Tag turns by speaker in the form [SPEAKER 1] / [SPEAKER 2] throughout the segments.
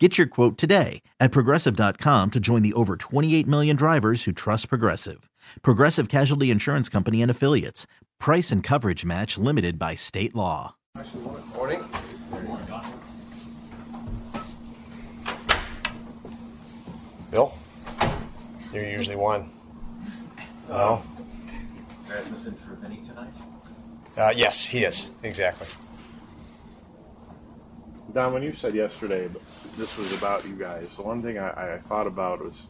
[SPEAKER 1] Get your quote today at progressive.com to join the over 28 million drivers who trust Progressive. Progressive Casualty Insurance Company and Affiliates. Price and coverage match limited by state law.
[SPEAKER 2] Morning. Bill, you're usually one. No?
[SPEAKER 3] Rasmussen for Vinny tonight?
[SPEAKER 2] Uh, yes, he is. Exactly.
[SPEAKER 4] Don, when you said yesterday this was about you guys, the one thing I, I thought about was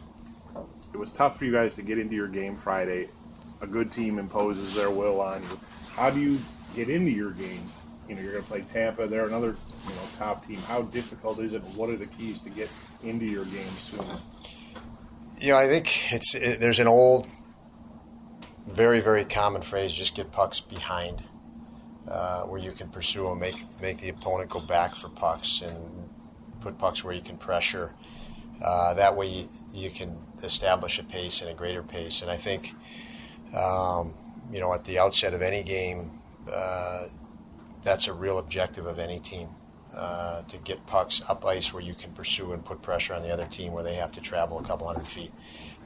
[SPEAKER 4] it was tough for you guys to get into your game Friday. A good team imposes their will on you. How do you get into your game? You know, you're going to play Tampa. They're another, you know, top team. How difficult is it? What are the keys to get into your game soon?
[SPEAKER 2] You know, I think it's it, there's an old, very very common phrase: just get pucks behind, uh, where you can pursue them, make make the opponent go back for pucks, and put pucks where you can pressure. Uh, that way, you, you, can establish a pace and a greater pace. And I think, um, you know, at the outset of any game, uh, that's a real objective of any team. Uh, to get pucks up ice where you can pursue and put pressure on the other team where they have to travel a couple hundred feet.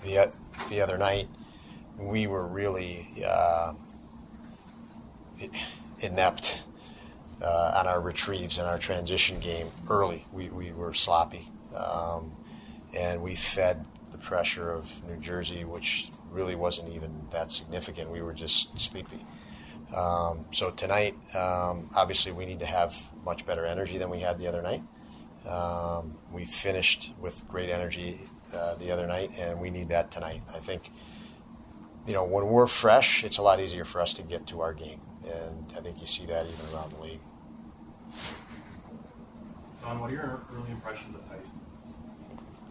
[SPEAKER 2] The, the other night, we were really uh, inept uh, on our retrieves and our transition game early. We, we were sloppy. Um, and we fed the pressure of New Jersey, which really wasn't even that significant. We were just sleepy. Um, so tonight, um, obviously, we need to have much better energy than we had the other night. Um, we finished with great energy uh, the other night, and we need that tonight. I think, you know, when we're fresh, it's a lot easier for us to get to our game, and I think you see that even around the league.
[SPEAKER 3] Don, what are your early impressions of Tyson?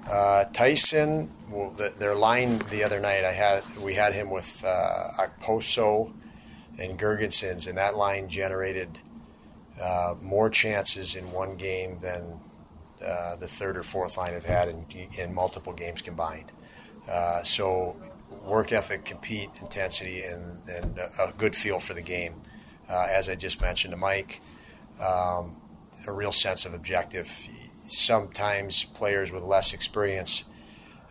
[SPEAKER 2] Uh, Tyson, well, the, their line the other night, I had we had him with uh, Okposo and Girgensons, and that line generated uh, more chances in one game than uh, the third or fourth line have had in, in multiple games combined. Uh, so, work ethic, compete, intensity, and, and a good feel for the game. Uh, as I just mentioned to Mike, um, a real sense of objective. Sometimes players with less experience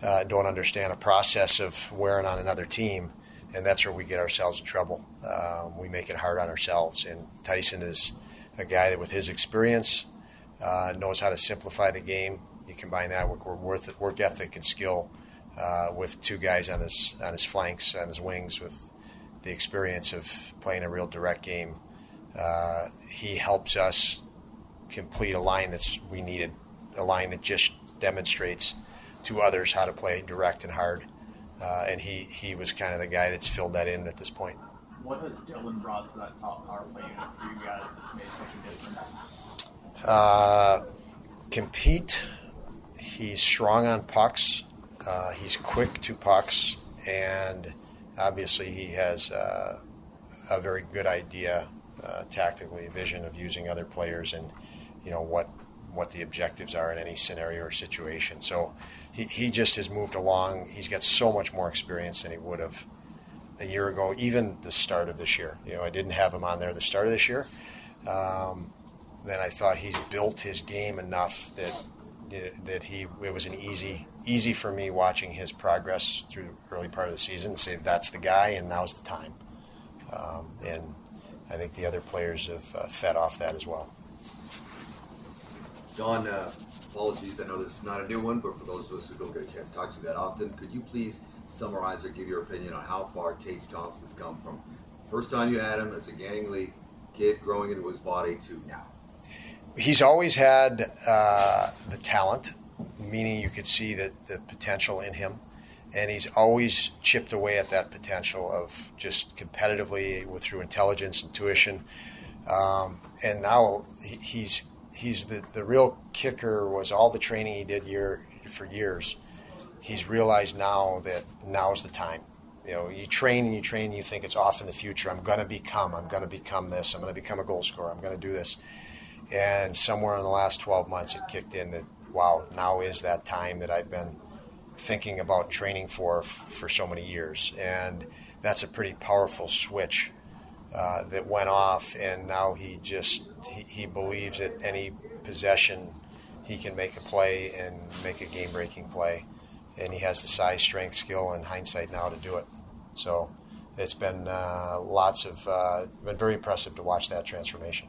[SPEAKER 2] uh, don't understand a process of wearing on another team and that's where we get ourselves in trouble. Um, we make it hard on ourselves. And Tyson is a guy that, with his experience, uh, knows how to simplify the game. You combine that with work, ethic and skill uh, with two guys on his on his flanks, on his wings, with the experience of playing a real direct game. Uh, he helps us complete a line that's we needed, a line that just demonstrates to others how to play direct and hard uh, and he, he was kind of the guy that's filled that in at this point.
[SPEAKER 3] What has Dylan brought to that top power play unit for you guys that's made such a difference?
[SPEAKER 2] Uh, compete. He's strong on pucks. Uh, he's quick to pucks, and obviously he has uh, a very good idea, uh, tactically, vision of using other players and you know what what the objectives are in any scenario or situation. So he, he just has moved along. He's got so much more experience than he would have a year ago, even the start of this year. You know, I didn't have him on there the start of this year. Um, then I thought he's built his game enough that that he it was an easy easy for me watching his progress through the early part of the season to say that's the guy and now's the time. Um, and I think the other players have uh, fed off that as well.
[SPEAKER 5] Don, uh, apologies, I know this is not a new one, but for those of us who don't get a chance to talk to you that often, could you please summarize or give your opinion on how far Tage Thompson's come from first time you had him as a gangly kid growing into his body to now?
[SPEAKER 2] He's always had uh, the talent, meaning you could see the, the potential in him. And he's always chipped away at that potential of just competitively with, through intelligence, intuition. Um, and now he's he's the, the real kicker was all the training he did year for years. He's realized now that now is the time, you know, you train and you train and you think it's off in the future. I'm going to become, I'm going to become this. I'm going to become a goal scorer. I'm going to do this. And somewhere in the last 12 months, it kicked in that, wow, now is that time that I've been thinking about training for for so many years. And that's a pretty powerful switch uh, that went off. And now he just, he, he believes that any possession, he can make a play and make a game breaking play. And he has the size, strength, skill, and hindsight now to do it. So it's been uh, lots of, uh, been very impressive to watch that transformation.